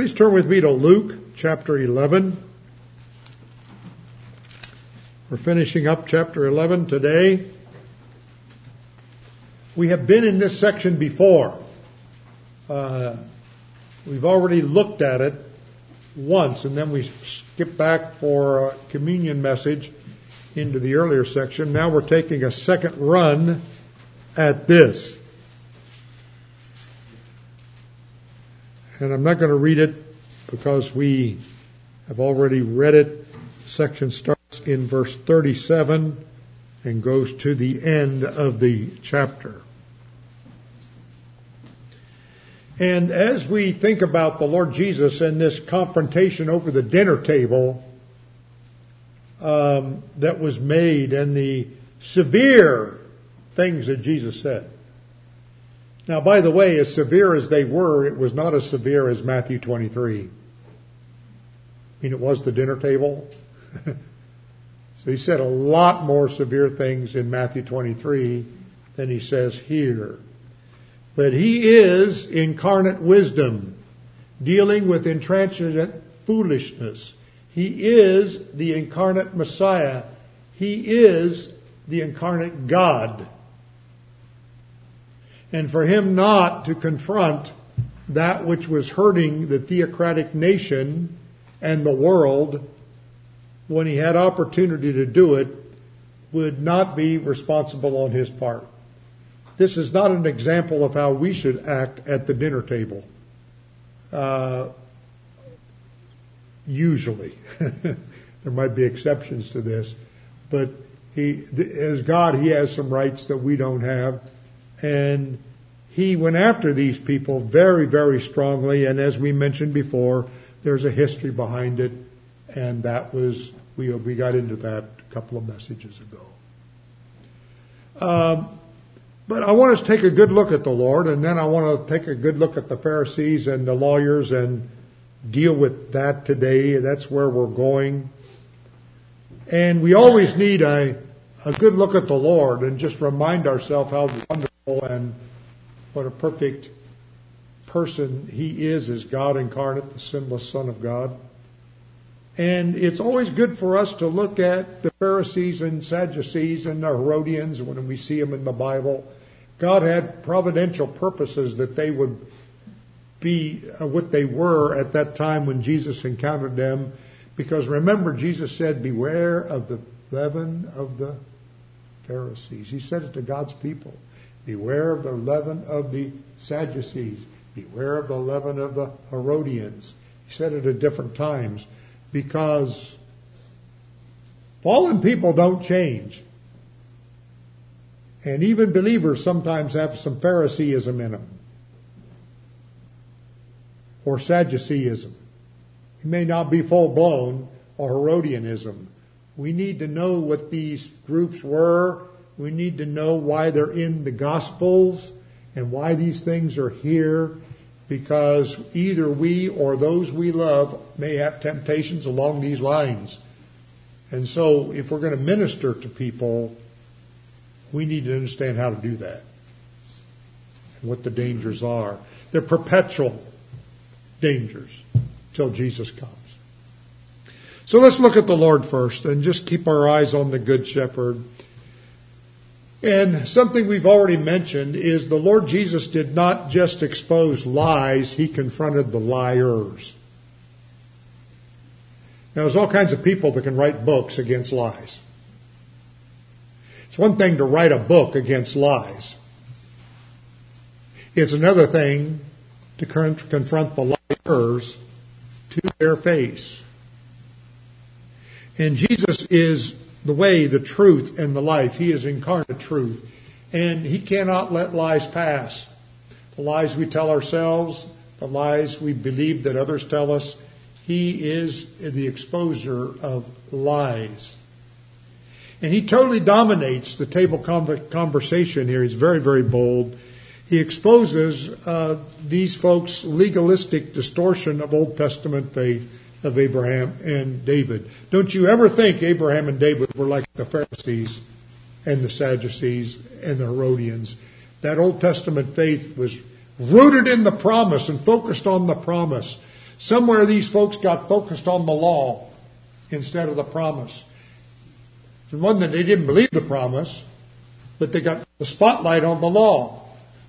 Please turn with me to Luke chapter 11. We're finishing up chapter 11 today. We have been in this section before. Uh, we've already looked at it once, and then we skip back for a communion message into the earlier section. Now we're taking a second run at this. And I'm not going to read it because we have already read it. Section starts in verse 37 and goes to the end of the chapter. And as we think about the Lord Jesus and this confrontation over the dinner table um, that was made and the severe things that Jesus said. Now, by the way, as severe as they were, it was not as severe as Matthew 23. I mean, it was the dinner table. so he said a lot more severe things in Matthew 23 than he says here. But he is incarnate wisdom, dealing with intransigent foolishness. He is the incarnate Messiah. He is the incarnate God. And for him not to confront that which was hurting the theocratic nation and the world when he had opportunity to do it would not be responsible on his part. This is not an example of how we should act at the dinner table. Uh, usually. there might be exceptions to this. But he, as God, he has some rights that we don't have. And he went after these people very, very strongly. And as we mentioned before, there's a history behind it. And that was, we, we got into that a couple of messages ago. Um, but I want us to take a good look at the Lord, and then I want to take a good look at the Pharisees and the lawyers and deal with that today. That's where we're going. And we always need a, a good look at the Lord and just remind ourselves how wonderful and what a perfect person He is as God incarnate, the sinless Son of God. And it's always good for us to look at the Pharisees and Sadducees and the Herodians when we see them in the Bible God had providential purposes that they would be uh, what they were at that time when Jesus encountered them. Because remember, Jesus said, beware of the leaven of the Pharisees. He said it to God's people. Beware of the leaven of the Sadducees. Beware of the leaven of the Herodians. He said it at different times because fallen people don't change. And even believers sometimes have some Phariseeism in them. Or Sadduceeism. It may not be full blown or Herodianism. We need to know what these groups were. We need to know why they're in the Gospels and why these things are here because either we or those we love may have temptations along these lines. And so if we're going to minister to people, we need to understand how to do that and what the dangers are. They're perpetual dangers till Jesus comes. So let's look at the Lord first and just keep our eyes on the Good Shepherd. And something we've already mentioned is the Lord Jesus did not just expose lies, he confronted the liars. Now, there's all kinds of people that can write books against lies. It's one thing to write a book against lies. It's another thing to confront the liars to their face. And Jesus is the way, the truth, and the life. He is incarnate truth. And he cannot let lies pass. The lies we tell ourselves, the lies we believe that others tell us, he is the exposer of lies. And he totally dominates the table conversation here. He's very, very bold. He exposes uh, these folks' legalistic distortion of Old Testament faith of Abraham and David. Don't you ever think Abraham and David were like the Pharisees and the Sadducees and the Herodians. That Old Testament faith was rooted in the promise and focused on the promise. Somewhere these folks got focused on the law instead of the promise. It wasn't that they didn't believe the promise, but they got the spotlight on the law.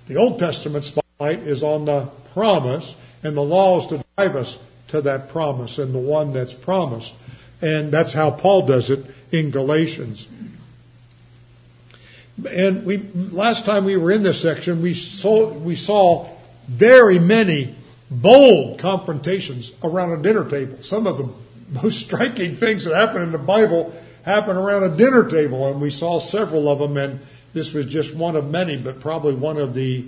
The Old Testament spotlight is on the promise, and the law is to drive us to that promise and the one that's promised. And that's how Paul does it in Galatians. And we last time we were in this section, we saw we saw very many bold confrontations around a dinner table. Some of the most striking things that happen in the Bible happen around a dinner table, and we saw several of them. And this was just one of many, but probably one of the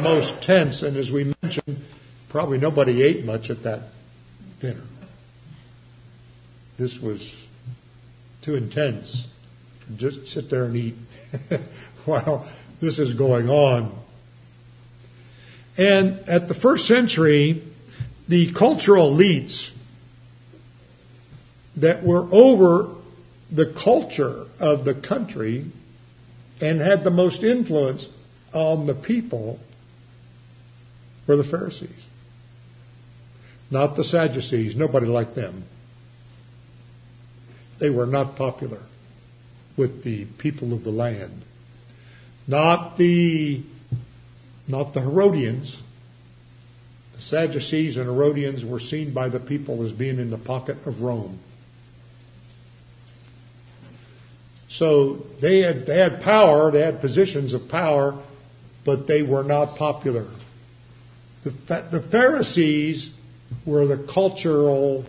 most tense. And as we mentioned, probably nobody ate much at that dinner. This was too intense. Just sit there and eat while this is going on. And at the first century, the cultural elites that were over the culture of the country and had the most influence on the people were the Pharisees. Not the Sadducees. Nobody liked them. They were not popular with the people of the land. Not the, not the Herodians. The Sadducees and Herodians were seen by the people as being in the pocket of Rome. So they had, they had power, they had positions of power, but they were not popular. The, the Pharisees were the cultural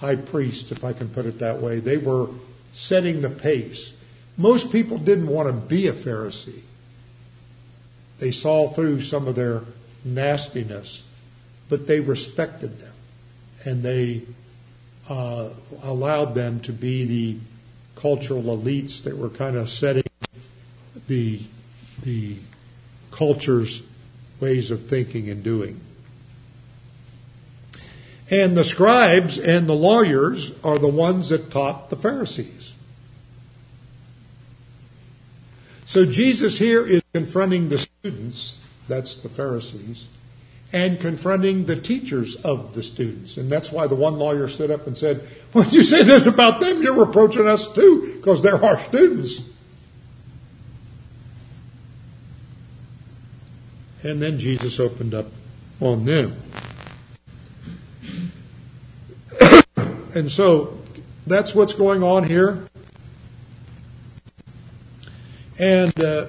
high priest, if I can put it that way. They were setting the pace. Most people didn't want to be a Pharisee. They saw through some of their nastiness, but they respected them and they uh, allowed them to be the cultural elites that were kind of setting the the culture's ways of thinking and doing. And the scribes and the lawyers are the ones that taught the Pharisees. So Jesus here is confronting the students, that's the Pharisees, and confronting the teachers of the students. And that's why the one lawyer stood up and said, When you say this about them, you're reproaching us too, because they're our students. And then Jesus opened up on them. And so that's what's going on here. And uh,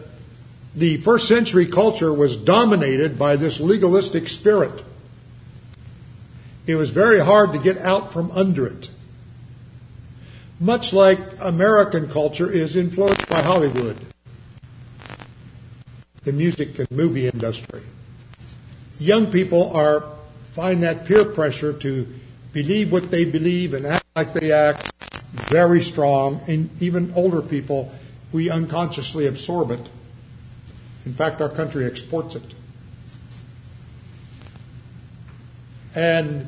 the first century culture was dominated by this legalistic spirit. It was very hard to get out from under it. Much like American culture is influenced by Hollywood, the music and movie industry. Young people are find that peer pressure to believe what they believe and act like they act very strong. And even older people, we unconsciously absorb it. In fact, our country exports it. And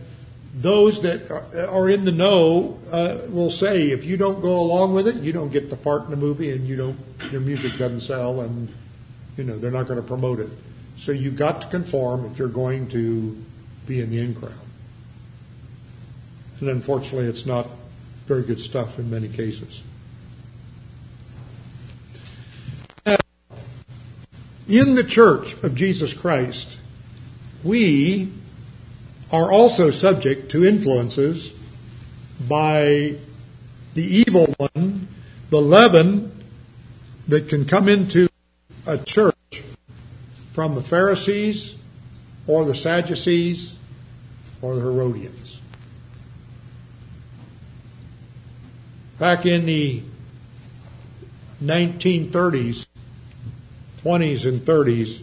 those that are in the know uh, will say, if you don't go along with it, you don't get the part in the movie, and you don't, your music doesn't sell, and you know they're not going to promote it. So you've got to conform if you're going to be in the in crowd. And unfortunately, it's not very good stuff in many cases. In the church of Jesus Christ, we are also subject to influences by the evil one, the leaven that can come into a church from the Pharisees or the Sadducees or the Herodians. Back in the 1930s, 20s, and 30s,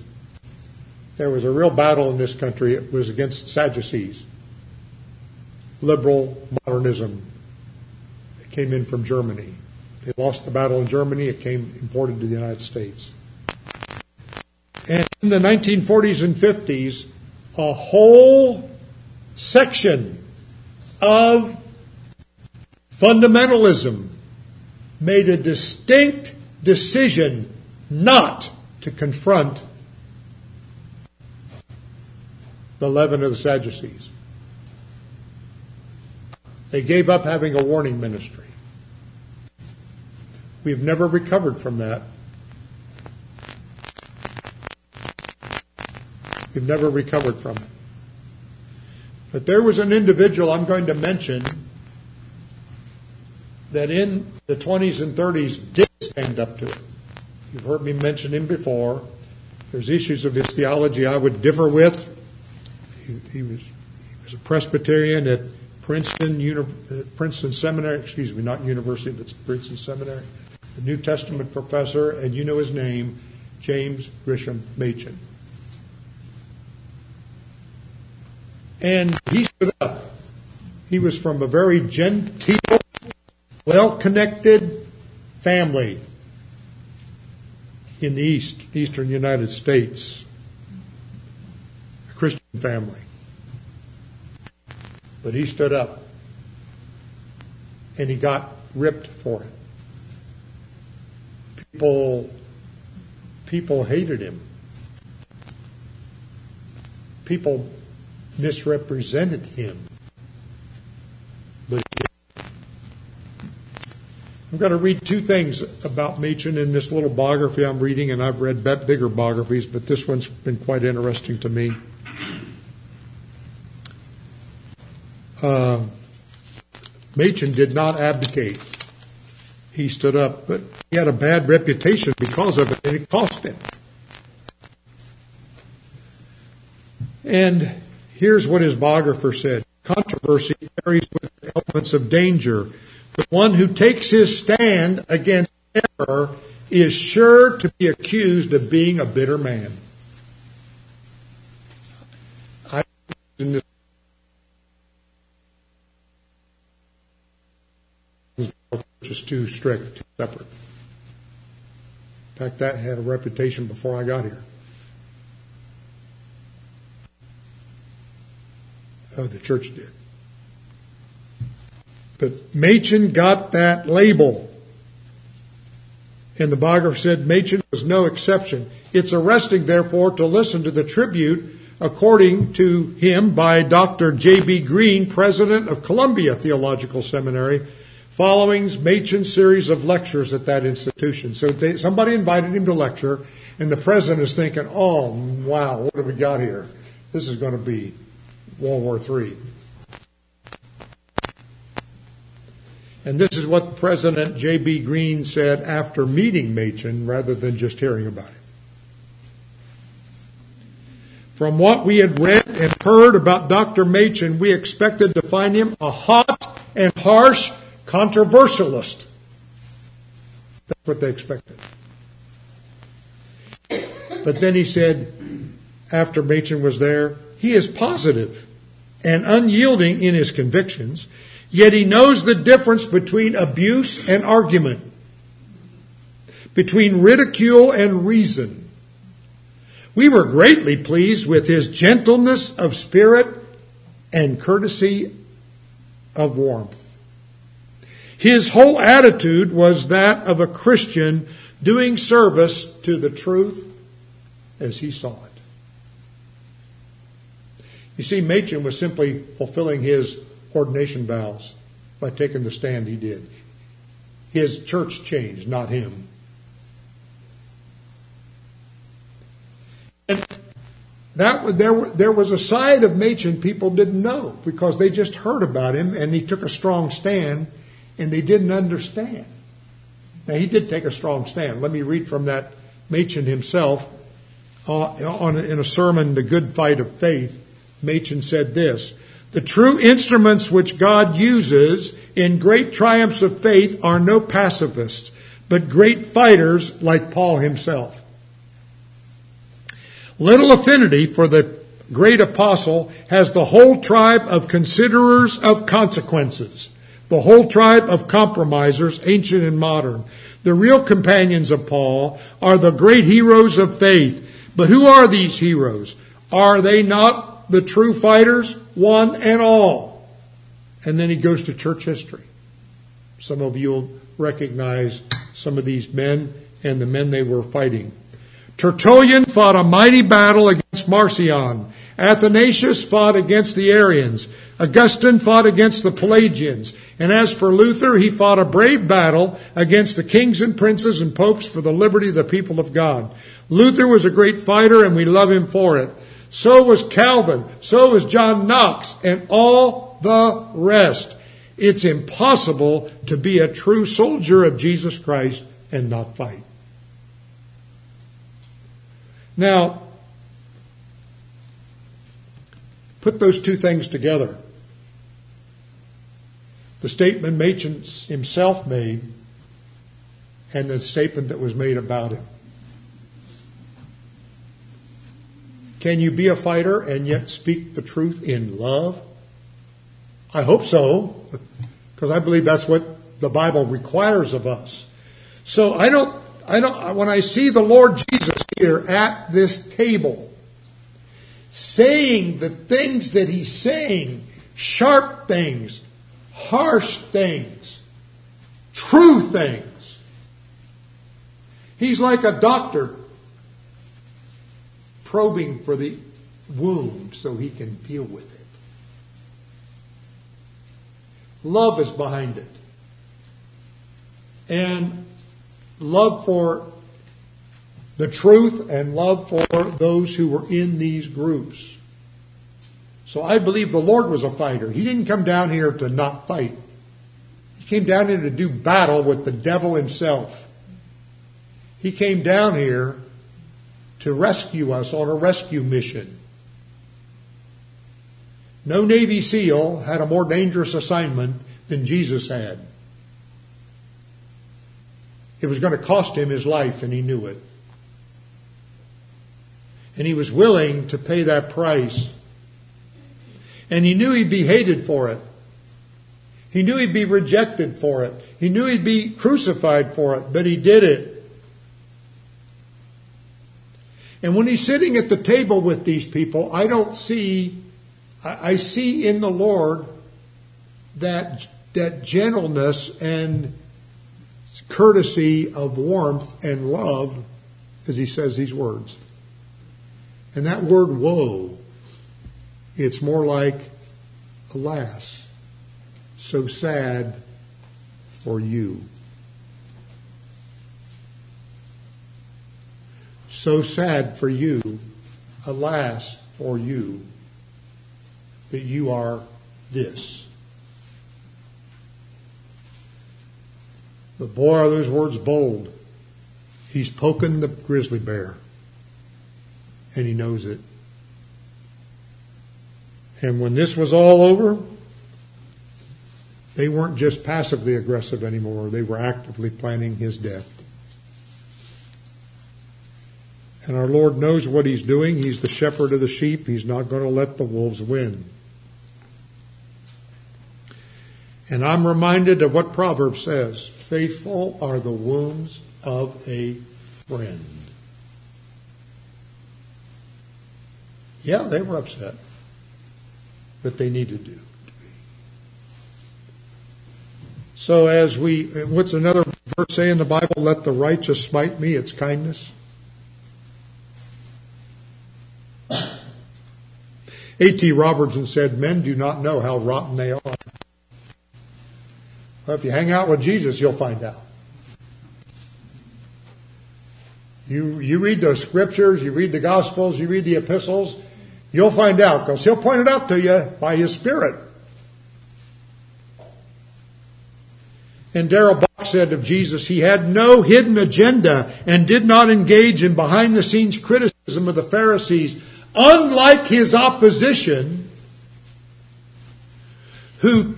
there was a real battle in this country. It was against Sadducees, liberal modernism. It came in from Germany. They lost the battle in Germany. It came imported to the United States. And in the 1940s and 50s, a whole section of Fundamentalism made a distinct decision not to confront the leaven of the Sadducees. They gave up having a warning ministry. We've never recovered from that. We've never recovered from it. But there was an individual I'm going to mention that in the 20s and 30s did stand up to it. You've heard me mention him before. There's issues of his theology I would differ with. He, he was he was a Presbyterian at Princeton Uni- Princeton Seminary. Excuse me, not university, but Princeton Seminary. The New Testament professor, and you know his name, James Gresham Machen. And he stood up. He was from a very genteel, well connected family in the East, eastern United States. A Christian family. But he stood up and he got ripped for it. People people hated him. People misrepresented him. I'm going to read two things about Machen in this little biography I'm reading, and I've read bigger biographies, but this one's been quite interesting to me. Uh, Machen did not abdicate. He stood up, but he had a bad reputation because of it, and it cost him. And Here's what his biographer said Controversy carries with it elements of danger. The one who takes his stand against error is sure to be accused of being a bitter man. I is too strict, too separate. In fact, that had a reputation before I got here. Uh, the church did. But Machen got that label. And the biographer said Machen was no exception. It's arresting, therefore, to listen to the tribute according to him by Dr. J.B. Green, president of Columbia Theological Seminary, following Machen's series of lectures at that institution. So they, somebody invited him to lecture, and the president is thinking, oh, wow, what have we got here? This is going to be World War III. And this is what President J.B. Green said after meeting Machen rather than just hearing about him. From what we had read and heard about Dr. Machen, we expected to find him a hot and harsh controversialist. That's what they expected. But then he said, after Machen was there, he is positive and unyielding in his convictions, yet he knows the difference between abuse and argument, between ridicule and reason. We were greatly pleased with his gentleness of spirit and courtesy of warmth. His whole attitude was that of a Christian doing service to the truth as he saw it. You see, Machen was simply fulfilling his ordination vows by taking the stand he did. His church changed, not him. And that there there was a side of Machen people didn't know because they just heard about him and he took a strong stand and they didn't understand. Now he did take a strong stand. Let me read from that Machen himself uh, on in a sermon, "The Good Fight of Faith." Machen said this The true instruments which God uses in great triumphs of faith are no pacifists, but great fighters like Paul himself. Little affinity for the great apostle has the whole tribe of considerers of consequences, the whole tribe of compromisers, ancient and modern. The real companions of Paul are the great heroes of faith. But who are these heroes? Are they not the true fighters, one and all. And then he goes to church history. Some of you will recognize some of these men and the men they were fighting. Tertullian fought a mighty battle against Marcion. Athanasius fought against the Arians. Augustine fought against the Pelagians. And as for Luther, he fought a brave battle against the kings and princes and popes for the liberty of the people of God. Luther was a great fighter and we love him for it. So was Calvin. So was John Knox and all the rest. It's impossible to be a true soldier of Jesus Christ and not fight. Now, put those two things together the statement Machen himself made and the statement that was made about him. Can you be a fighter and yet speak the truth in love? I hope so, because I believe that's what the Bible requires of us. So I don't, I don't, when I see the Lord Jesus here at this table, saying the things that he's saying, sharp things, harsh things, true things. He's like a doctor probing for the wound so he can deal with it. Love is behind it. And love for the truth and love for those who were in these groups. So I believe the Lord was a fighter. He didn't come down here to not fight. He came down here to do battle with the devil himself. He came down here to rescue us on a rescue mission. No Navy SEAL had a more dangerous assignment than Jesus had. It was going to cost him his life, and he knew it. And he was willing to pay that price and he knew he'd be hated for it. He knew he'd be rejected for it. He knew he'd be crucified for it, but he did it. And when he's sitting at the table with these people, I don't see, I see in the Lord that, that gentleness and courtesy of warmth and love as he says these words. And that word woe it's more like, alas, so sad for you. So sad for you, alas for you, that you are this. But boy, are those words bold. He's poking the grizzly bear, and he knows it. And when this was all over, they weren't just passively aggressive anymore, they were actively planning his death. And our Lord knows what he's doing. He's the shepherd of the sheep. He's not going to let the wolves win. And I'm reminded of what Proverbs says faithful are the wounds of a friend. Yeah, they were upset but they needed to. Do. So as we, what's another verse say in the Bible? Let the righteous smite me, it's kindness. A.T. Robertson said, Men do not know how rotten they are. Well, if you hang out with Jesus, you'll find out. You, you read the scriptures, you read the gospels, you read the epistles, You'll find out because he'll point it out to you by his spirit. And Darrell Bock said of Jesus, he had no hidden agenda and did not engage in behind the scenes criticism of the Pharisees, unlike his opposition, who,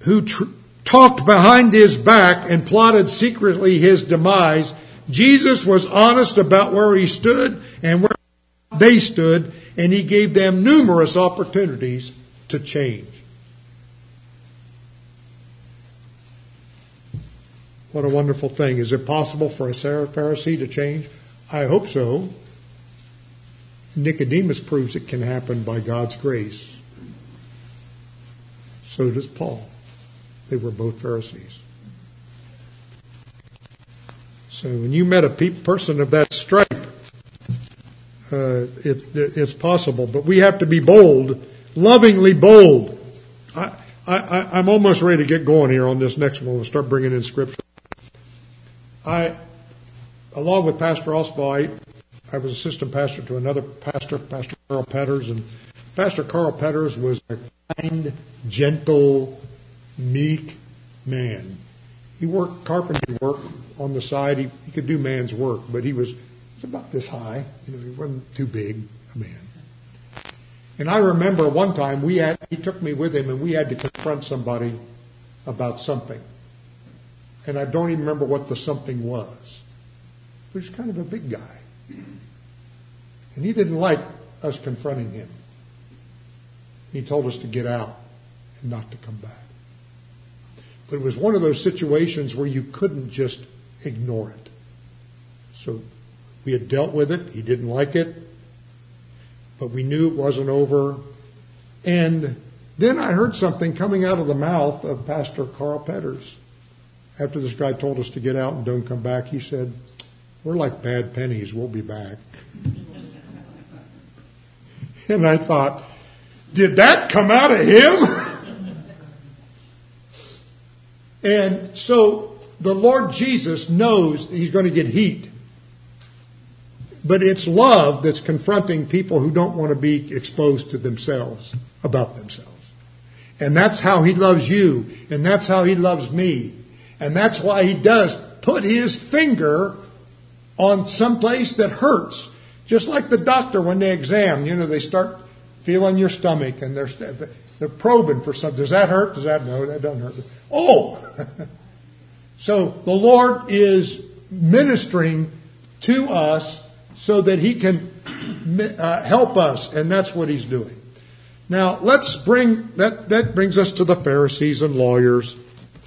who tr- talked behind his back and plotted secretly his demise. Jesus was honest about where he stood and where they stood, and he gave them numerous opportunities to change. What a wonderful thing. Is it possible for a Pharisee to change? I hope so. Nicodemus proves it can happen by God's grace. So does Paul. They were both Pharisees. So when you met a person of that stripe, uh, it, it's possible. But we have to be bold lovingly bold. I, I, I'm almost ready to get going here on this next one. We'll start bringing in scripture. I, along with Pastor Osbaugh, I, was assistant pastor to another pastor, Pastor Carl Petters, and Pastor Carl Petters was a kind, gentle, meek man. He worked carpentry work on the side. He, he could do man's work, but he was, was about this high. You know, he wasn't too big a man. And I remember one time we had, he took me with him and we had to confront somebody about something. And I don't even remember what the something was. But he's kind of a big guy. And he didn't like us confronting him. He told us to get out and not to come back. But it was one of those situations where you couldn't just ignore it. So we had dealt with it. He didn't like it. But we knew it wasn't over. And then I heard something coming out of the mouth of Pastor Carl Petters. After this guy told us to get out and don't come back, he said, We're like bad pennies. We'll be back. And I thought, Did that come out of him? and so the Lord Jesus knows he's going to get heat. But it's love that's confronting people who don't want to be exposed to themselves about themselves. And that's how he loves you. And that's how he loves me. And that's why he does put his finger on some place that hurts. Just like the doctor when they examine, you know, they start feeling your stomach and they're, they're probing for something. Does that hurt? Does that, no, that doesn't hurt. Oh! so the Lord is ministering to us so that he can uh, help us, and that's what he's doing. Now let's bring that. That brings us to the Pharisees and lawyers,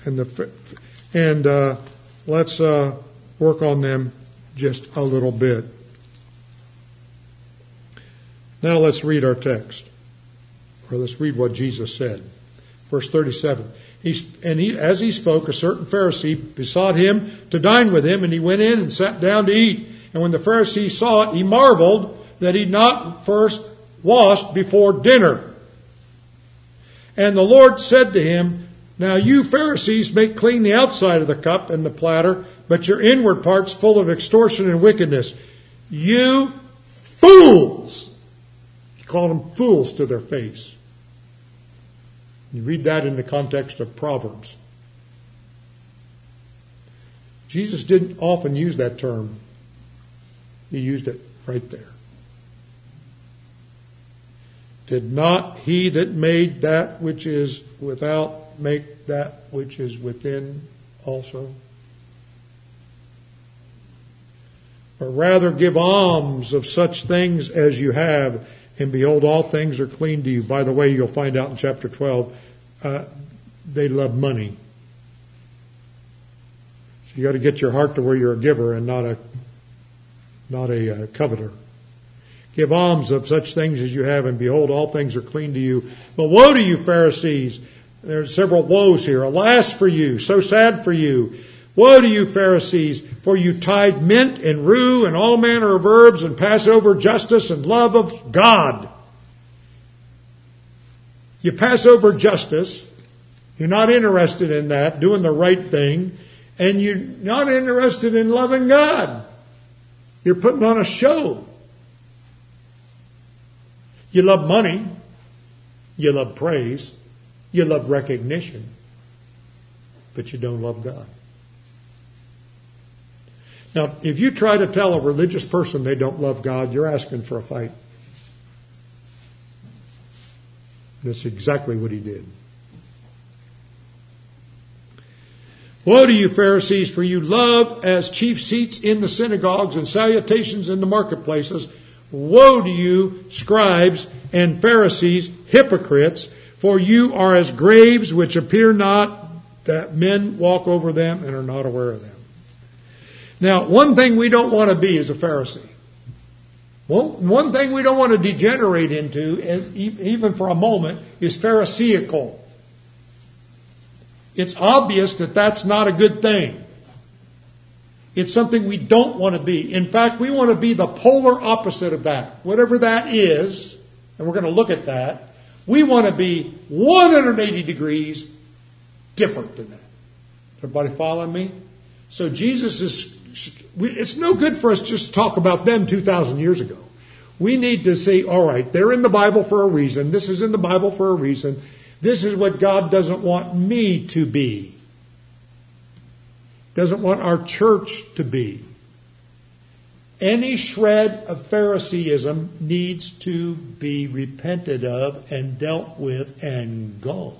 and the and uh, let's uh, work on them just a little bit. Now let's read our text, or let's read what Jesus said. Verse thirty-seven. He, and he, as he spoke, a certain Pharisee besought him to dine with him, and he went in and sat down to eat. And when the Pharisee saw it, he marveled that he'd not first washed before dinner. And the Lord said to him, Now you Pharisees make clean the outside of the cup and the platter, but your inward parts full of extortion and wickedness. You fools! Called them fools to their face. You read that in the context of Proverbs. Jesus didn't often use that term he used it right there. Did not he that made that which is without make that which is within also? Or rather give alms of such things as you have, and behold, all things are clean to you. By the way, you'll find out in chapter 12, uh, they love money. So you got to get your heart to where you're a giver and not a not a uh, coveter. Give alms of such things as you have, and behold, all things are clean to you. But woe to you, Pharisees! There's several woes here. Alas for you, so sad for you. Woe to you, Pharisees, for you tithe mint and rue and all manner of herbs and pass over justice and love of God. You pass over justice. You're not interested in that, doing the right thing, and you're not interested in loving God. You're putting on a show. You love money. You love praise. You love recognition. But you don't love God. Now, if you try to tell a religious person they don't love God, you're asking for a fight. That's exactly what he did. Woe to you, Pharisees, for you love as chief seats in the synagogues and salutations in the marketplaces. Woe to you, scribes and Pharisees, hypocrites, for you are as graves which appear not, that men walk over them and are not aware of them. Now, one thing we don't want to be is a Pharisee. Well, one thing we don't want to degenerate into, even for a moment, is Pharisaical. It's obvious that that's not a good thing. It's something we don't want to be. In fact, we want to be the polar opposite of that. Whatever that is, and we're going to look at that, We want to be 180 degrees different than that. Everybody following me? So Jesus is, it's no good for us just to talk about them 2,000 years ago. We need to say, all right, they're in the Bible for a reason. This is in the Bible for a reason. This is what God doesn't want me to be. Doesn't want our church to be. Any shred of Phariseeism needs to be repented of and dealt with and gone.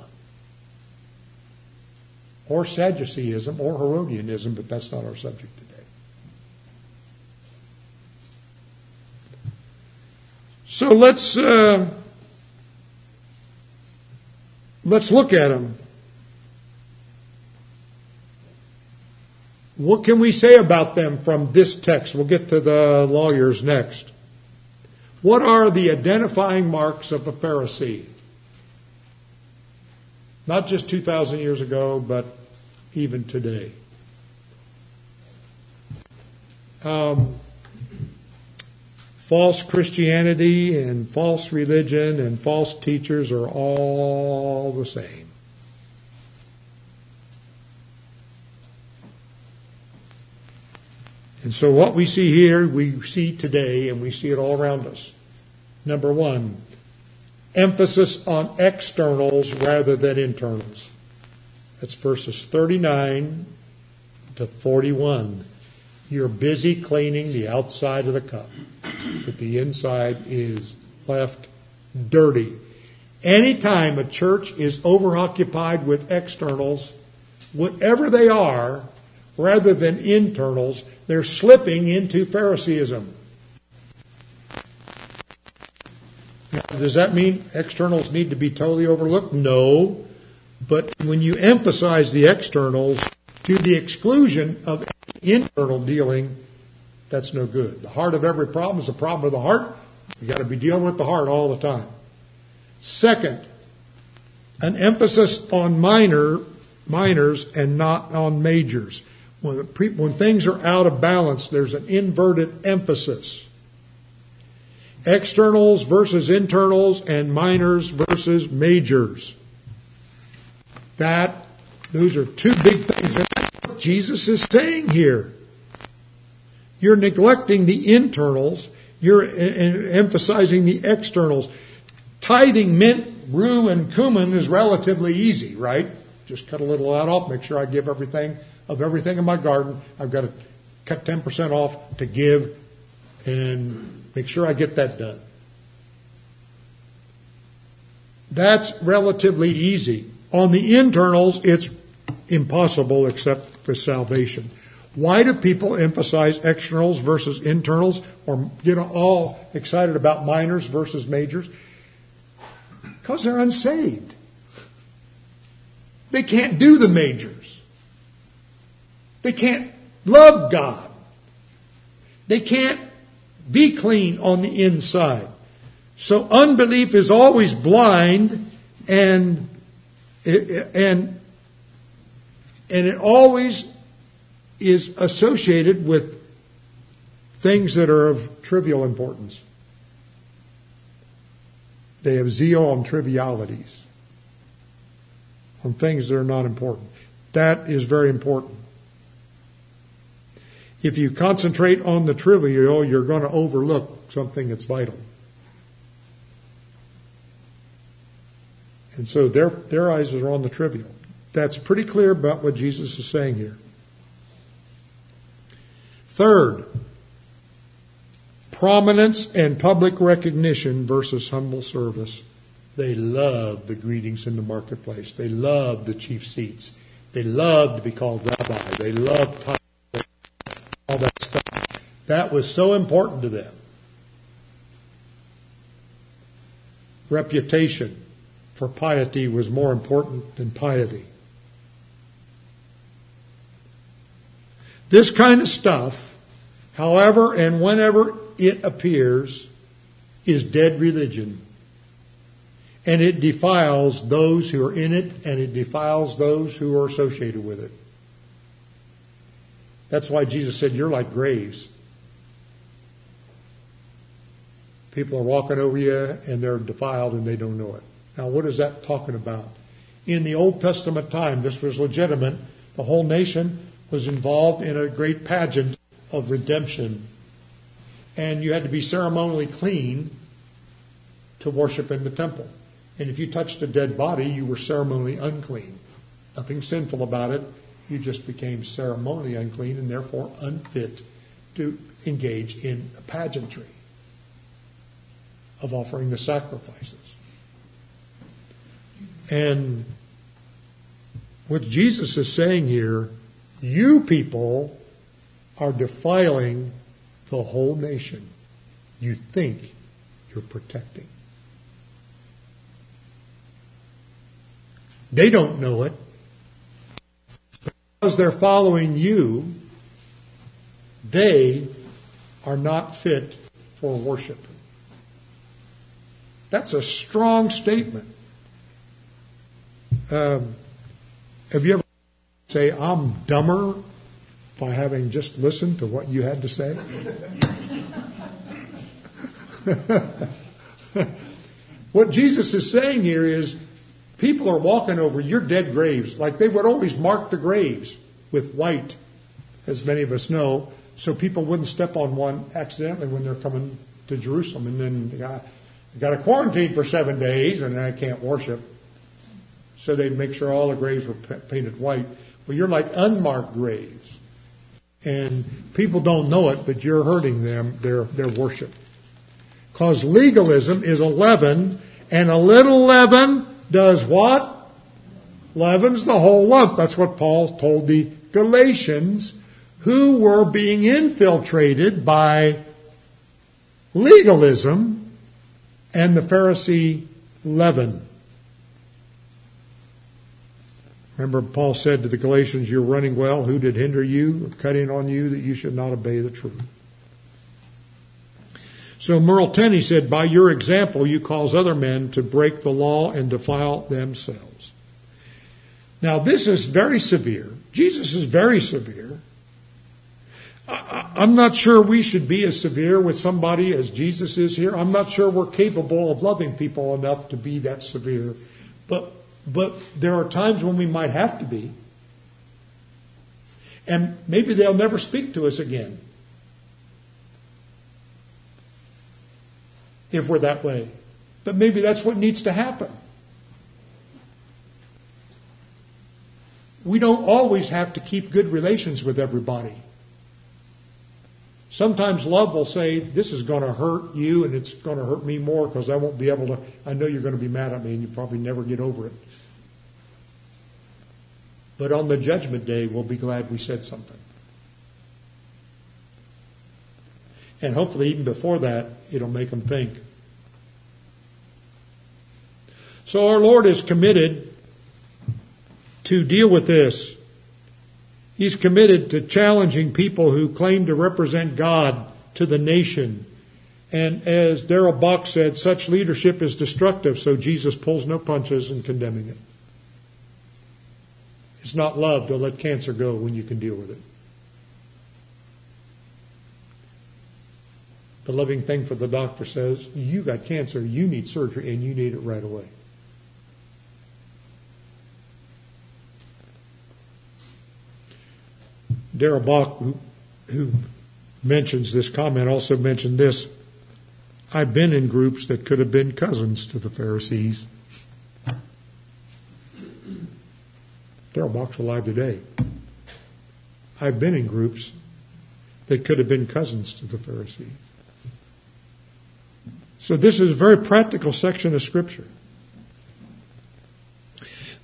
Or Sadduceeism or Herodianism, but that's not our subject today. So let's uh, let's look at them. What can we say about them from this text? We'll get to the lawyers next. What are the identifying marks of a Pharisee? Not just 2,000 years ago, but even today. Um, false Christianity and false religion and false teachers are all the same. And so what we see here, we see today, and we see it all around us. Number one, emphasis on externals rather than internals. That's verses 39 to 41. You're busy cleaning the outside of the cup but the inside is left dirty. Anytime a church is overoccupied with externals, whatever they are, rather than internals, they're slipping into Phariseeism. Now, does that mean externals need to be totally overlooked? No. But when you emphasize the externals to the exclusion of internal dealing, that's no good. The heart of every problem is a problem of the heart. You've got to be dealing with the heart all the time. Second, an emphasis on minor minors and not on majors. When, when things are out of balance, there's an inverted emphasis. Externals versus internals and minors versus majors. That those are two big things. What Jesus is saying here. You're neglecting the internals. You're emphasizing the externals. Tithing mint, rue, and cumin is relatively easy, right? Just cut a little out off, make sure I give everything of everything in my garden. I've got to cut 10% off to give and make sure I get that done. That's relatively easy. On the internals, it's impossible except for salvation. Why do people emphasize externals versus internals or get all excited about minors versus majors? Because they're unsaved. They can't do the majors. They can't love God. They can't be clean on the inside. So unbelief is always blind and and and it always is associated with things that are of trivial importance. They have zeal on trivialities, on things that are not important. That is very important. If you concentrate on the trivial, you're going to overlook something that's vital. And so their, their eyes are on the trivial. That's pretty clear about what Jesus is saying here. Third, prominence and public recognition versus humble service. They love the greetings in the marketplace. They love the chief seats. They love to be called rabbi. They love all that stuff. That was so important to them. Reputation for piety was more important than piety. This kind of stuff, however and whenever it appears, is dead religion. And it defiles those who are in it, and it defiles those who are associated with it. That's why Jesus said, You're like graves. People are walking over you, and they're defiled, and they don't know it. Now, what is that talking about? In the Old Testament time, this was legitimate. The whole nation was involved in a great pageant of redemption. And you had to be ceremonially clean to worship in the temple. And if you touched a dead body, you were ceremonially unclean. Nothing sinful about it. You just became ceremonially unclean and therefore unfit to engage in a pageantry of offering the sacrifices. And what Jesus is saying here, you people are defiling the whole nation. You think you're protecting. They don't know it. Because they're following you, they are not fit for worship. That's a strong statement. Um, have you ever say, I'm dumber by having just listened to what you had to say? what Jesus is saying here is people are walking over your dead graves like they would always mark the graves with white, as many of us know, so people wouldn't step on one accidentally when they're coming to Jerusalem. And then got, got a quarantine for seven days, and I can't worship. So they'd make sure all the graves were painted white. Well, you're like unmarked graves. And people don't know it, but you're hurting them, their, their worship. Because legalism is a leaven, and a little leaven does what? Leavens the whole lump. That's what Paul told the Galatians who were being infiltrated by legalism and the Pharisee leaven. Remember, Paul said to the Galatians, You're running well. Who did hinder you cut in on you that you should not obey the truth? So Merrill Tenney said, By your example, you cause other men to break the law and defile themselves. Now, this is very severe. Jesus is very severe. I'm not sure we should be as severe with somebody as Jesus is here. I'm not sure we're capable of loving people enough to be that severe. But, but there are times when we might have to be. And maybe they'll never speak to us again. If we're that way. But maybe that's what needs to happen. We don't always have to keep good relations with everybody. Sometimes love will say, This is going to hurt you and it's going to hurt me more because I won't be able to. I know you're going to be mad at me and you probably never get over it. But on the judgment day, we'll be glad we said something. And hopefully, even before that, it'll make them think. So, our Lord is committed to deal with this. He's committed to challenging people who claim to represent God to the nation. And as Darrell Bock said, such leadership is destructive, so Jesus pulls no punches in condemning it. It's not love to let cancer go when you can deal with it. The loving thing for the doctor says, You got cancer, you need surgery, and you need it right away. Darrell Bock, who, who mentions this comment, also mentioned this. I've been in groups that could have been cousins to the Pharisees. Darrell Bock's alive today. I've been in groups that could have been cousins to the Pharisees. So this is a very practical section of Scripture.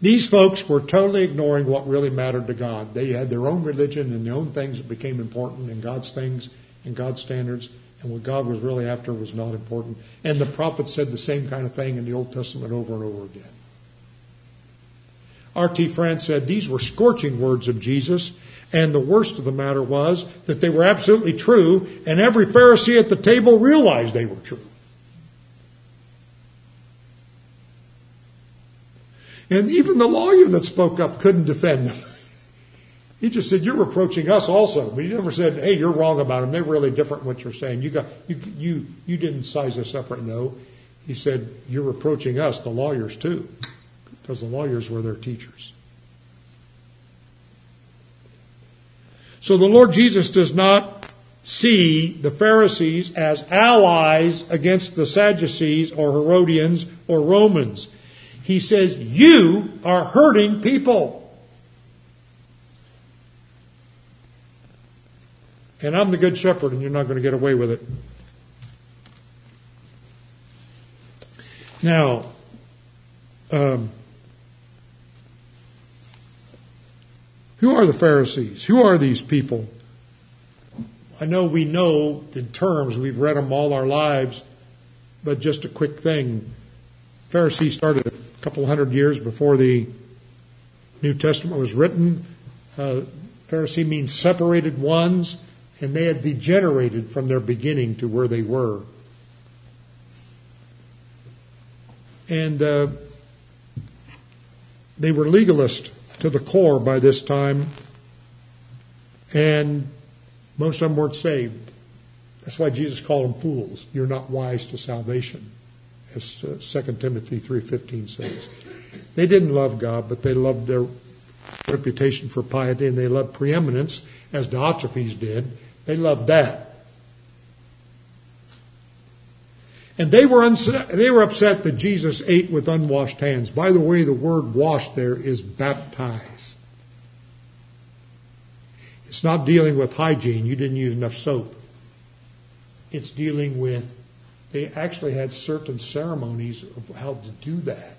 These folks were totally ignoring what really mattered to God. They had their own religion and their own things that became important, and God's things and God's standards, and what God was really after was not important. And the prophets said the same kind of thing in the Old Testament over and over again. R.T. France said these were scorching words of Jesus, and the worst of the matter was that they were absolutely true, and every Pharisee at the table realized they were true. And even the lawyer that spoke up couldn't defend them. He just said, "You're reproaching us also," but he never said, "Hey, you're wrong about them. They're really different what you're saying. You got you you you didn't size us up right." No, He said, You're reproaching us, the lawyers, too, because the lawyers were their teachers. So the Lord Jesus does not see the Pharisees as allies against the Sadducees or Herodians or Romans. He says, You are hurting people. And I'm the good shepherd, and you're not going to get away with it. Now, um, who are the Pharisees? Who are these people? I know we know the terms, we've read them all our lives, but just a quick thing. Pharisees started a couple hundred years before the New Testament was written. Uh, Pharisee means separated ones, and they had degenerated from their beginning to where they were. And uh, they were legalist to the core by this time, and most of them weren't saved. That's why Jesus called them fools. You're not wise to salvation, as uh, 2 Timothy 3.15 says. They didn't love God, but they loved their reputation for piety, and they loved preeminence, as Diotrephes did. They loved that. And they were, they were upset that Jesus ate with unwashed hands. By the way, the word washed there is baptize. It's not dealing with hygiene. You didn't use enough soap. It's dealing with, they actually had certain ceremonies of how to do that.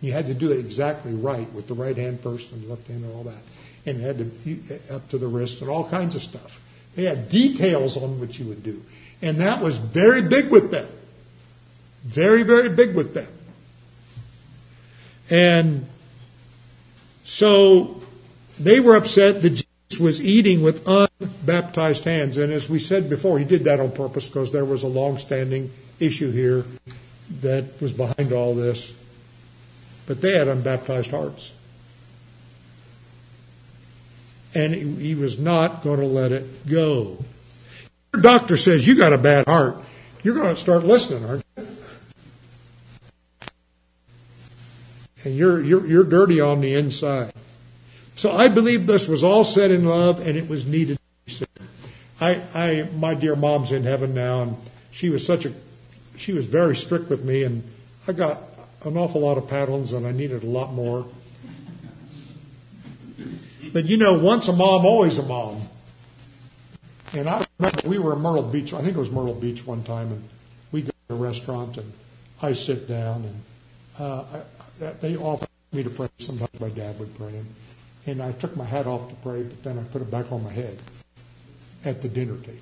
You had to do it exactly right with the right hand first and the left hand and all that. And had to up to the wrist and all kinds of stuff. They had details on what you would do. And that was very big with them. Very, very big with them. And so they were upset that Jesus was eating with unbaptized hands. And as we said before, he did that on purpose because there was a long-standing issue here that was behind all this. But they had unbaptized hearts. And he was not going to let it go. Your doctor says you got a bad heart. You're going to start listening, aren't you? And you're, you're, you're dirty on the inside. So I believe this was all said in love and it was needed. I, I, my dear mom's in heaven now and she was such a, she was very strict with me and I got an awful lot of paddlings and I needed a lot more. But you know, once a mom, always a mom. And I we were in Myrtle Beach. I think it was Myrtle Beach one time, and we go to a restaurant, and I sit down, and uh, I, they offered me to pray. Sometimes my dad would pray, and, and I took my hat off to pray, but then I put it back on my head at the dinner table.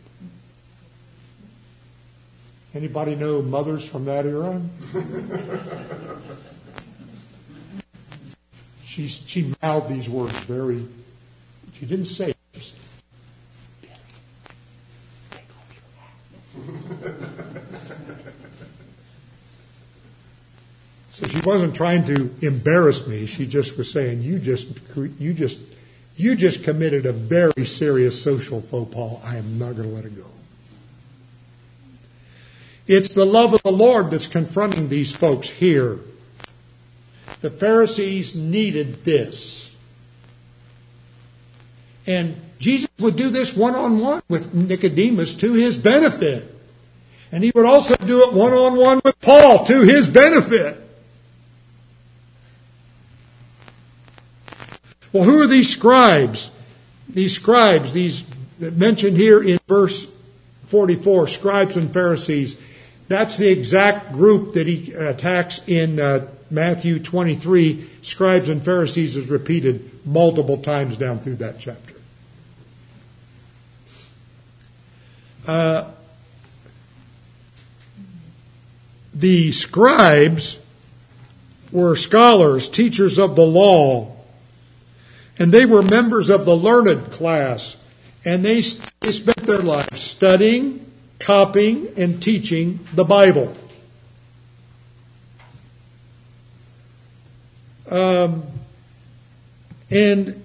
Anybody know mothers from that era? she she mouthed these words very. She didn't say So she wasn't trying to embarrass me. She just was saying, "You just, you just, you just committed a very serious social faux pas. I am not going to let it go." It's the love of the Lord that's confronting these folks here. The Pharisees needed this. And Jesus would do this one on one with Nicodemus to his benefit. And he would also do it one on one with Paul to his benefit. Well, who are these scribes? These scribes, these mentioned here in verse 44, scribes and Pharisees. That's the exact group that he attacks in uh, Matthew 23. Scribes and Pharisees is repeated multiple times down through that chapter. Uh, the scribes were scholars, teachers of the law, and they were members of the learned class, and they, they spent their lives studying, copying, and teaching the Bible. Um, and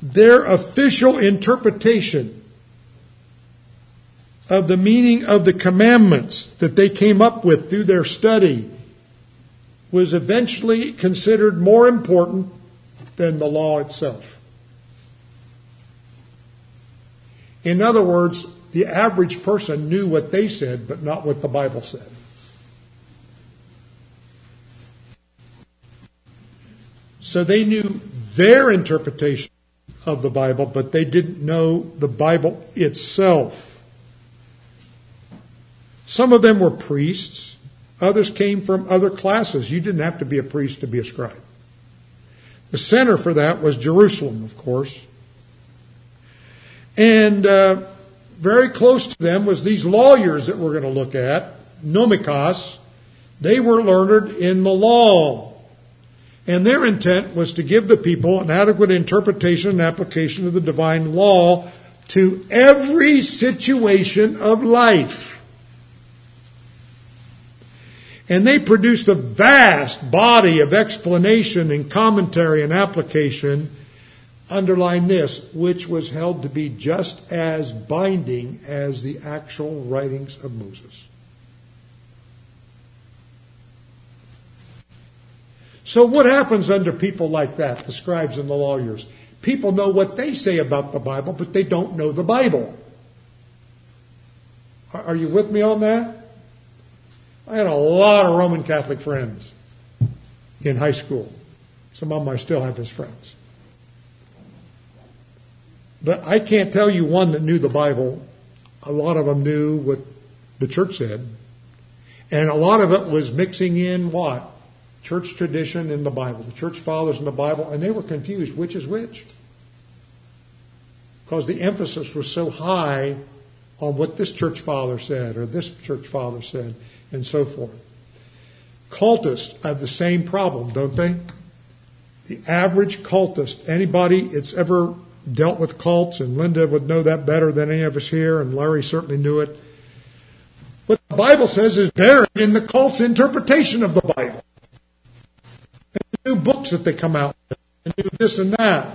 their official interpretation of the meaning of the commandments that they came up with through their study was eventually considered more important than the law itself. In other words, the average person knew what they said, but not what the Bible said. So they knew their interpretation of the Bible, but they didn't know the Bible itself. Some of them were priests, others came from other classes. You didn't have to be a priest to be a scribe. The center for that was Jerusalem, of course. And uh, very close to them was these lawyers that we're going to look at, nomikos. They were learned in the law. And their intent was to give the people an adequate interpretation and application of the divine law to every situation of life. And they produced a vast body of explanation and commentary and application, underline this, which was held to be just as binding as the actual writings of Moses. So what happens under people like that, the scribes and the lawyers? People know what they say about the Bible, but they don't know the Bible. Are you with me on that? I had a lot of Roman Catholic friends in high school. Some of them I still have as friends. But I can't tell you one that knew the Bible. A lot of them knew what the church said. And a lot of it was mixing in what? church tradition in the Bible, the church fathers in the Bible, and they were confused which is which. Because the emphasis was so high on what this church father said or this church father said and so forth. Cultists have the same problem, don't they? The average cultist, anybody that's ever dealt with cults, and Linda would know that better than any of us here, and Larry certainly knew it. What the Bible says is buried in the cult's interpretation of the Bible new books that they come out with, and do this and that.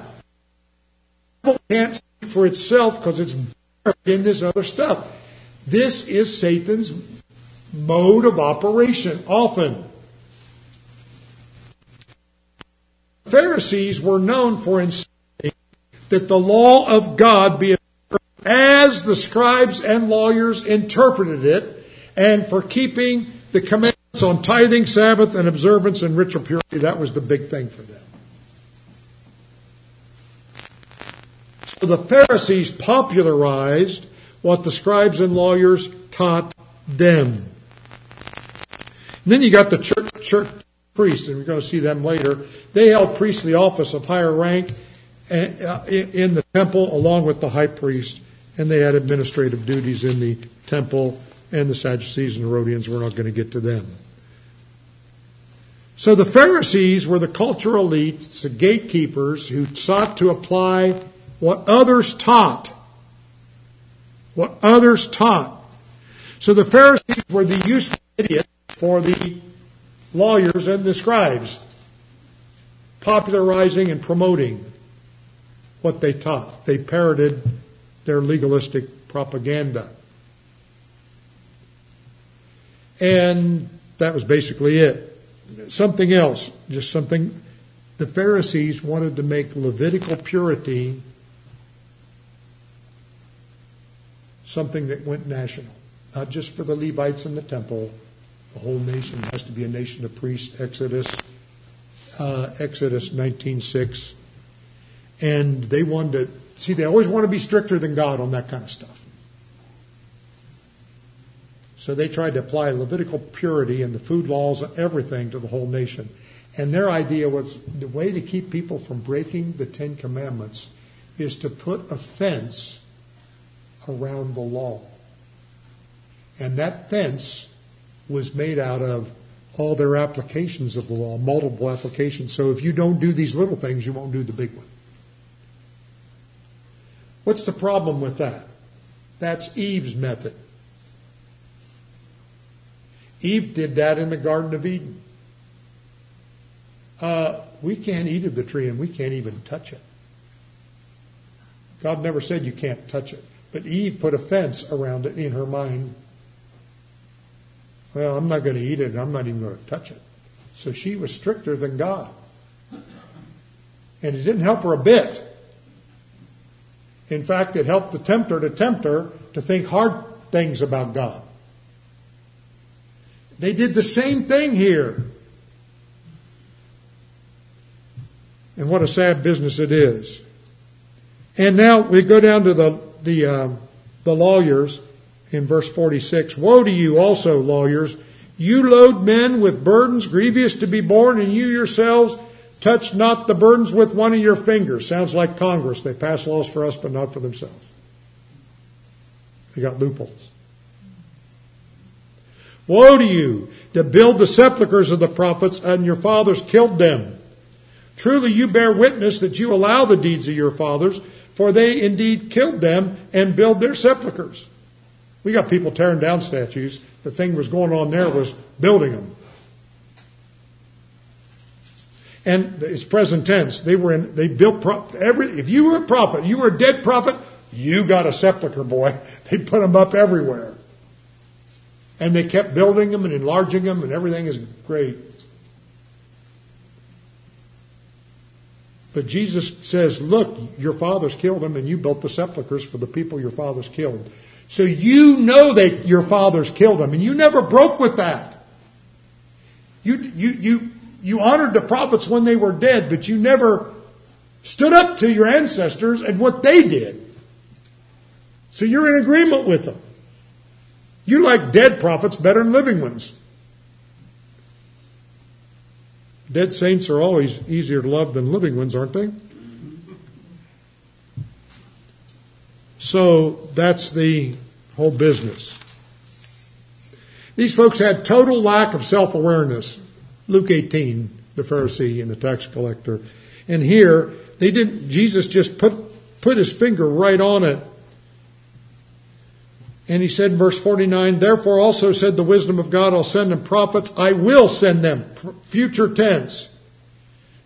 The Bible can't speak for itself because it's buried in this other stuff. This is Satan's mode of operation often. Pharisees were known for insisting that the law of God be as the scribes and lawyers interpreted it, and for keeping the commandments on tithing, Sabbath, and observance and ritual purity, that was the big thing for them. So the Pharisees popularized what the scribes and lawyers taught them. Then you got the church, church priests, and we're going to see them later. They held priestly office of higher rank uh, in the temple along with the high priest, and they had administrative duties in the temple, and the Sadducees and Herodians, we're not going to get to them. So the Pharisees were the cultural elites, the gatekeepers who sought to apply what others taught. What others taught. So the Pharisees were the useful idiots for the lawyers and the scribes, popularizing and promoting what they taught. They parroted their legalistic propaganda. And that was basically it something else, just something. The Pharisees wanted to make Levitical purity something that went national, not just for the Levites in the temple. The whole nation has to be a nation of priests. Exodus, uh, Exodus 19:6, and they wanted to see. They always want to be stricter than God on that kind of stuff. So they tried to apply Levitical purity and the food laws and everything to the whole nation. And their idea was the way to keep people from breaking the Ten Commandments is to put a fence around the law. And that fence was made out of all their applications of the law, multiple applications. So if you don't do these little things, you won't do the big one. What's the problem with that? That's Eve's method. Eve did that in the Garden of Eden. Uh, we can't eat of the tree and we can't even touch it. God never said you can't touch it. But Eve put a fence around it in her mind. Well, I'm not going to eat it, I'm not even going to touch it. So she was stricter than God. And it didn't help her a bit. In fact, it helped the tempter to tempt her to think hard things about God. They did the same thing here. And what a sad business it is. And now we go down to the the uh, the lawyers in verse 46. Woe to you also, lawyers! You load men with burdens grievous to be borne, and you yourselves touch not the burdens with one of your fingers. Sounds like Congress. They pass laws for us, but not for themselves. They got loopholes. Woe to you to build the sepulchres of the prophets, and your fathers killed them. Truly you bear witness that you allow the deeds of your fathers, for they indeed killed them and build their sepulchres. We got people tearing down statues. The thing was going on there was building them. And it's present tense. They were in, they built, every, if you were a prophet, you were a dead prophet, you got a sepulcher, boy. They put them up everywhere. And they kept building them and enlarging them and everything is great. But Jesus says, look, your fathers killed them and you built the sepulchres for the people your fathers killed. So you know that your fathers killed them and you never broke with that. You, you, you, you honored the prophets when they were dead, but you never stood up to your ancestors and what they did. So you're in agreement with them. You like dead prophets better than living ones. Dead saints are always easier to love than living ones, aren't they? So that's the whole business. These folks had total lack of self awareness. Luke 18, the Pharisee and the tax collector. And here, they didn't, Jesus just put, put his finger right on it and he said in verse 49, Therefore also said the wisdom of God, I'll send them prophets. I will send them. Future tense.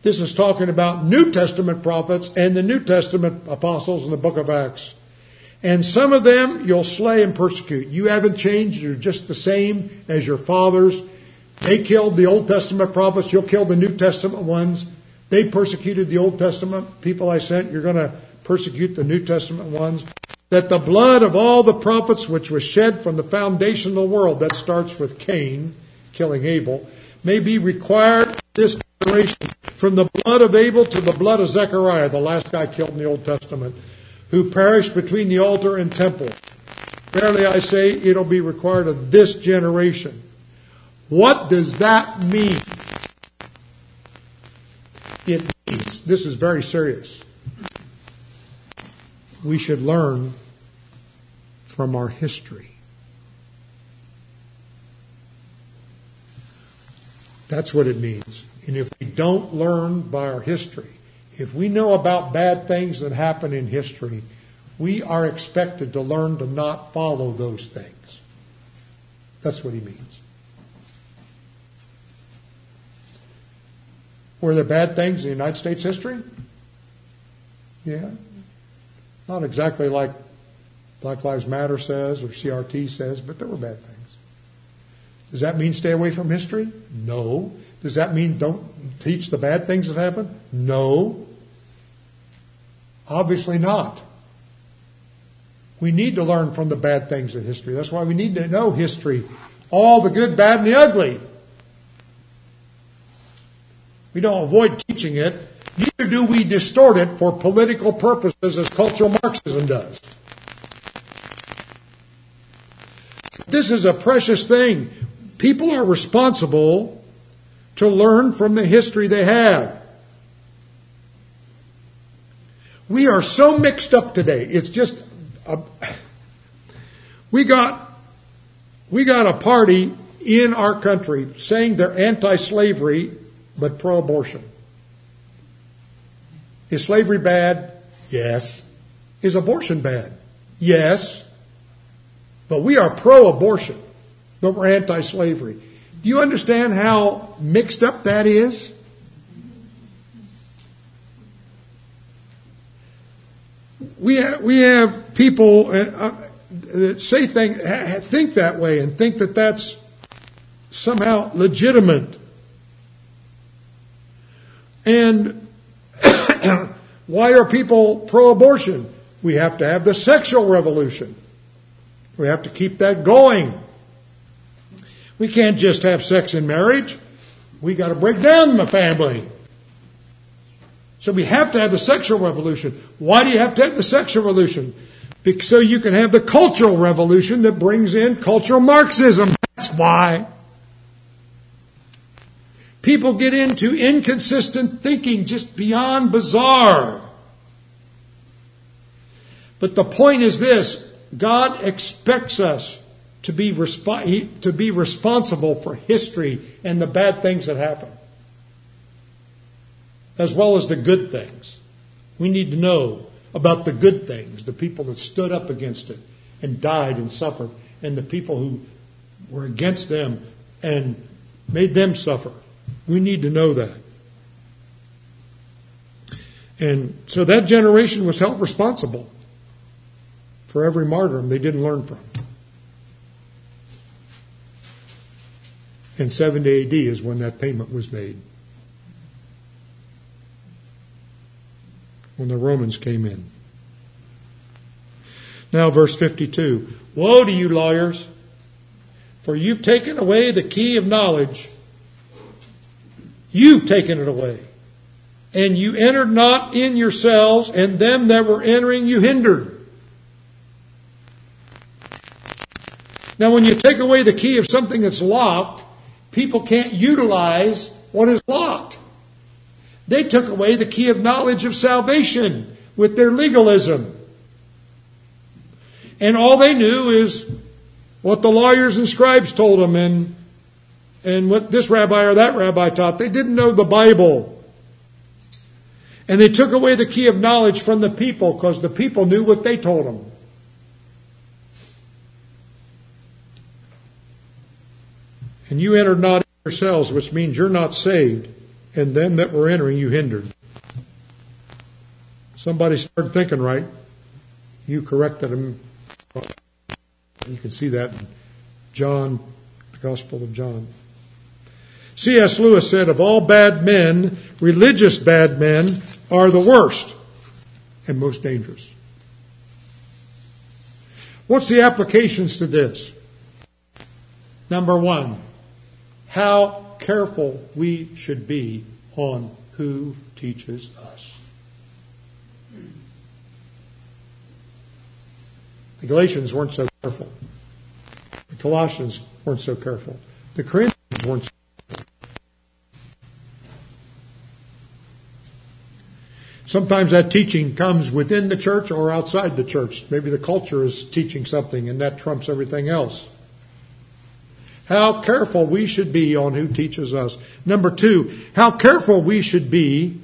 This is talking about New Testament prophets and the New Testament apostles in the book of Acts. And some of them you'll slay and persecute. You haven't changed. You're just the same as your fathers. They killed the Old Testament prophets. You'll kill the New Testament ones. They persecuted the Old Testament people I sent. You're going to persecute the New Testament ones that the blood of all the prophets which was shed from the foundation of the world, that starts with Cain killing Abel, may be required this generation, from the blood of Abel to the blood of Zechariah, the last guy killed in the Old Testament, who perished between the altar and temple. Verily I say, it'll be required of this generation. What does that mean? It means, this is very serious we should learn from our history. That's what it means. And if we don't learn by our history, if we know about bad things that happen in history, we are expected to learn to not follow those things. That's what he means. Were there bad things in the United States history? Yeah. Not exactly like Black Lives Matter says or CRT says, but there were bad things. Does that mean stay away from history? No. Does that mean don't teach the bad things that happen? No. Obviously not. We need to learn from the bad things in history. That's why we need to know history. All the good, bad, and the ugly. We don't avoid teaching it, Neither do we distort it for political purposes as cultural Marxism does. This is a precious thing. People are responsible to learn from the history they have. We are so mixed up today. It's just a, we got we got a party in our country saying they're anti-slavery but pro-abortion. Is slavery bad? Yes. Is abortion bad? Yes. But we are pro abortion, but we're anti slavery. Do you understand how mixed up that is? We have, we have people uh, that say things, think that way and think that that's somehow legitimate. And why are people pro-abortion? We have to have the sexual revolution. We have to keep that going. We can't just have sex in marriage. We got to break down the family. So we have to have the sexual revolution. Why do you have to have the sexual revolution? Because so you can have the cultural revolution that brings in cultural Marxism. That's why. People get into inconsistent thinking just beyond bizarre. But the point is this God expects us to be, resp- to be responsible for history and the bad things that happen, as well as the good things. We need to know about the good things, the people that stood up against it and died and suffered, and the people who were against them and made them suffer. We need to know that. And so that generation was held responsible for every martyrdom they didn't learn from. And 70 AD is when that payment was made. When the Romans came in. Now, verse 52 Woe to you, lawyers, for you've taken away the key of knowledge. You've taken it away. And you entered not in yourselves, and them that were entering you hindered. Now, when you take away the key of something that's locked, people can't utilize what is locked. They took away the key of knowledge of salvation with their legalism. And all they knew is what the lawyers and scribes told them and, and what this rabbi or that rabbi taught. They didn't know the Bible. And they took away the key of knowledge from the people because the people knew what they told them. And you entered not yourselves, which means you're not saved, and them that were entering you hindered. Somebody started thinking right. You corrected them. You can see that in John, the Gospel of John. C.S. Lewis said, of all bad men, religious bad men are the worst and most dangerous. What's the applications to this? Number one, how careful we should be on who teaches us. The Galatians weren't so careful. The Colossians weren't so careful. The Corinthians weren't so careful. Sometimes that teaching comes within the church or outside the church. Maybe the culture is teaching something and that trumps everything else how careful we should be on who teaches us. Number two, how careful we should be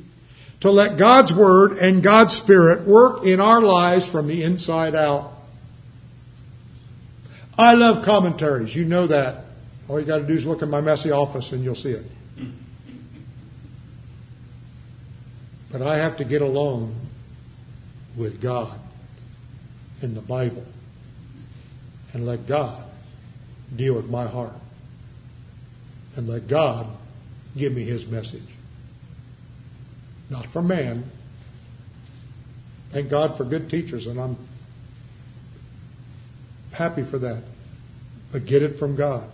to let God's Word and God's Spirit work in our lives from the inside out. I love commentaries. You know that. All you got to do is look in my messy office and you'll see it. But I have to get alone with God in the Bible and let God deal with my heart and let God give me his message. Not from man. Thank God for good teachers, and I'm happy for that. But get it from God.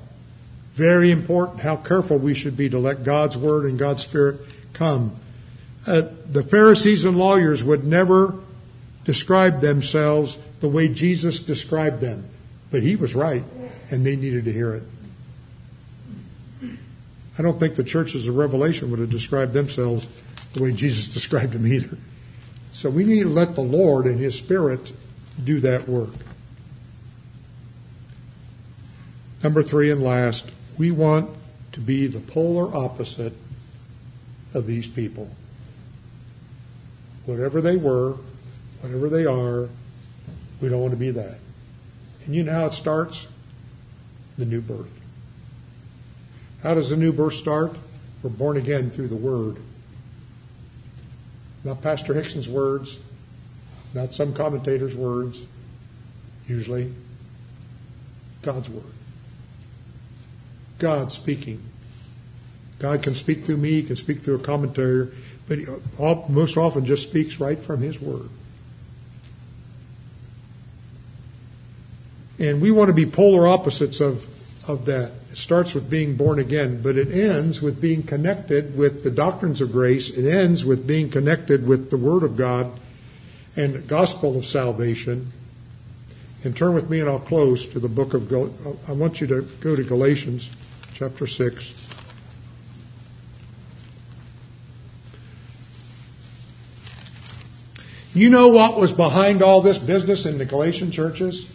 Very important how careful we should be to let God's word and God's spirit come. Uh, the Pharisees and lawyers would never describe themselves the way Jesus described them, but he was right and they needed to hear it. I don't think the churches of Revelation would have described themselves the way Jesus described them either. So we need to let the Lord and His Spirit do that work. Number three and last, we want to be the polar opposite of these people. Whatever they were, whatever they are, we don't want to be that. And you know how it starts? The new birth. How does the new birth start? We're born again through the Word. Not Pastor Hixson's words, not some commentator's words, usually God's word. God speaking. God can speak through me, he can speak through a commentator, but he most often just speaks right from his word. And we want to be polar opposites of, of that. It starts with being born again, but it ends with being connected with the doctrines of grace. It ends with being connected with the Word of God and the gospel of salvation. And turn with me, and I'll close to the book of. I want you to go to Galatians chapter 6. You know what was behind all this business in the Galatian churches?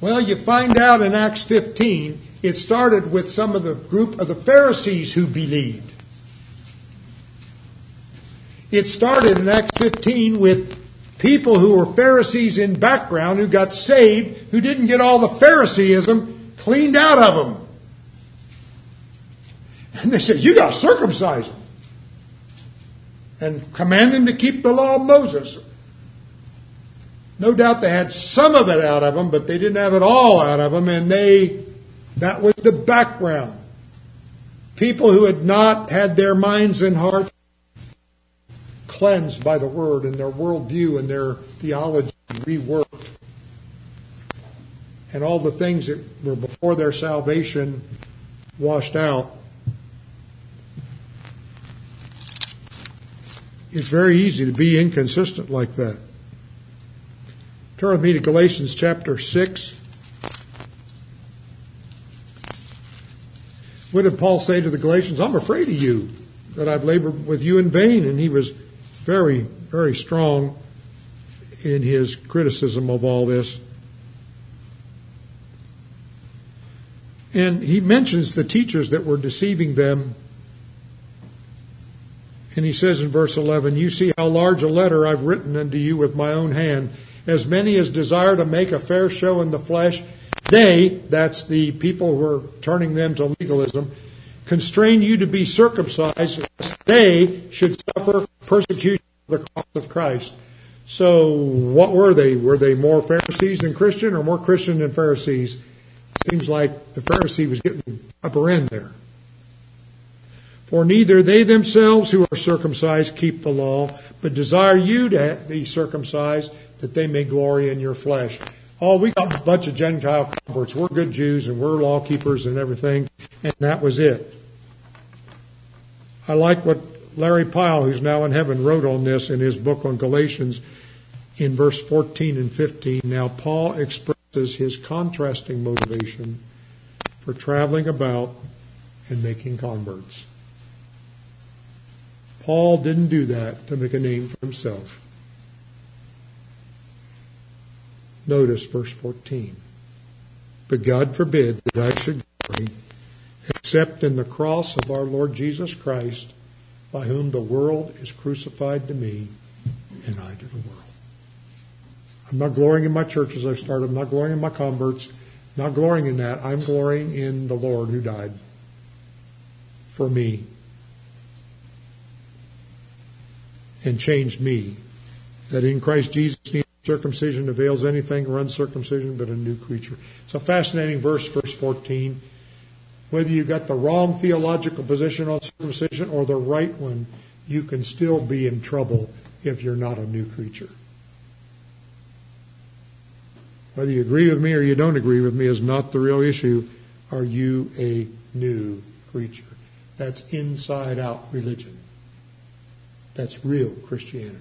Well, you find out in Acts 15, it started with some of the group of the Pharisees who believed. It started in Acts 15 with people who were Pharisees in background who got saved, who didn't get all the Phariseeism cleaned out of them. And they said, You got to circumcise them and command them to keep the law of Moses. No doubt they had some of it out of them, but they didn't have it all out of them, and they, that was the background. People who had not had their minds and hearts cleansed by the Word and their worldview and their theology reworked. And all the things that were before their salvation washed out. It's very easy to be inconsistent like that. Turn with me to Galatians chapter 6. What did Paul say to the Galatians? I'm afraid of you, that I've labored with you in vain. And he was very, very strong in his criticism of all this. And he mentions the teachers that were deceiving them. And he says in verse 11, You see how large a letter I've written unto you with my own hand as many as desire to make a fair show in the flesh, they, that's the people who are turning them to legalism, constrain you to be circumcised, they should suffer persecution for the cause of Christ. So, what were they? Were they more Pharisees than Christian or more Christian than Pharisees? Seems like the Pharisee was getting upper end there. For neither they themselves who are circumcised keep the law, but desire you to be circumcised that they may glory in your flesh. Oh, we got a bunch of Gentile converts. We're good Jews and we're law keepers and everything. And that was it. I like what Larry Pyle, who's now in heaven, wrote on this in his book on Galatians in verse 14 and 15. Now, Paul expresses his contrasting motivation for traveling about and making converts. Paul didn't do that to make a name for himself. Notice verse 14. But God forbid that I should glory except in the cross of our Lord Jesus Christ, by whom the world is crucified to me and I to the world. I'm not glorying in my churches I've started. I'm not glorying in my converts. I'm not glorying in that. I'm glorying in the Lord who died for me and changed me. That in Christ Jesus circumcision avails anything or uncircumcision but a new creature. It's a fascinating verse, verse 14. Whether you got the wrong theological position on circumcision or the right one, you can still be in trouble if you're not a new creature. Whether you agree with me or you don't agree with me is not the real issue. Are you a new creature? That's inside out religion. That's real Christianity.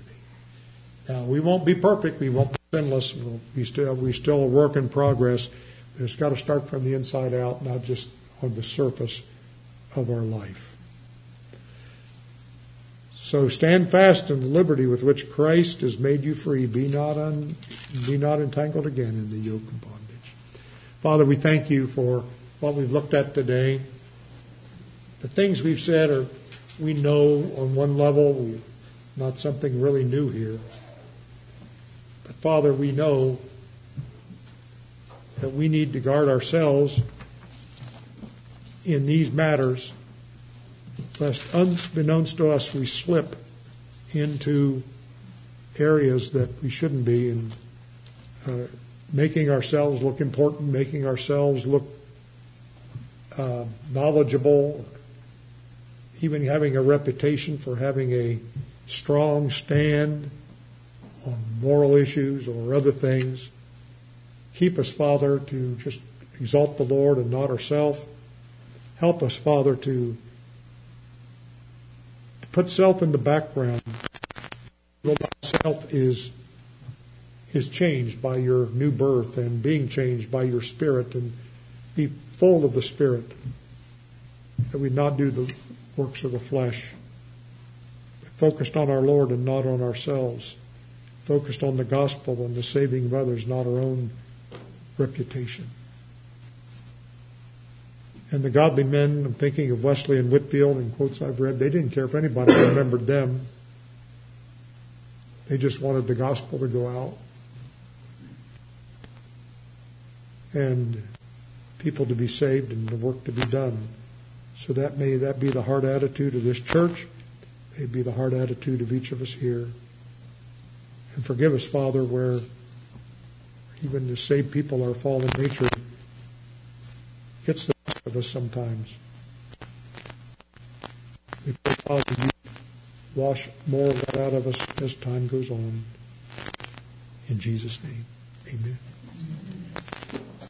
Now, we won't be perfect. We won't be sinless. We'll be still, we still a work in progress. But it's got to start from the inside out, not just on the surface of our life. So stand fast in the liberty with which Christ has made you free. Be not, un, be not entangled again in the yoke of bondage. Father, we thank you for what we've looked at today. The things we've said are, we know on one level, we, not something really new here. But Father, we know that we need to guard ourselves in these matters, lest unbeknownst to us we slip into areas that we shouldn't be in, uh, making ourselves look important, making ourselves look uh, knowledgeable, even having a reputation for having a strong stand on moral issues or other things. Keep us, Father, to just exalt the Lord and not ourselves. Help us, Father, to, put self in the background. Self is is changed by your new birth and being changed by your spirit and be full of the spirit that we not do the works of the flesh focused on our lord and not on ourselves focused on the gospel and the saving of others not our own reputation. And the godly men i'm thinking of wesley and Whitefield and quotes i've read they didn't care if anybody remembered them. They just wanted the gospel to go out. And people to be saved and the work to be done. So that may that be the heart attitude of this church, may be the heart attitude of each of us here. And forgive us, Father, where even the saved people, our fallen nature gets the best of us sometimes. We pray, Father, you wash more of that out of us as time goes on. In Jesus' name, amen.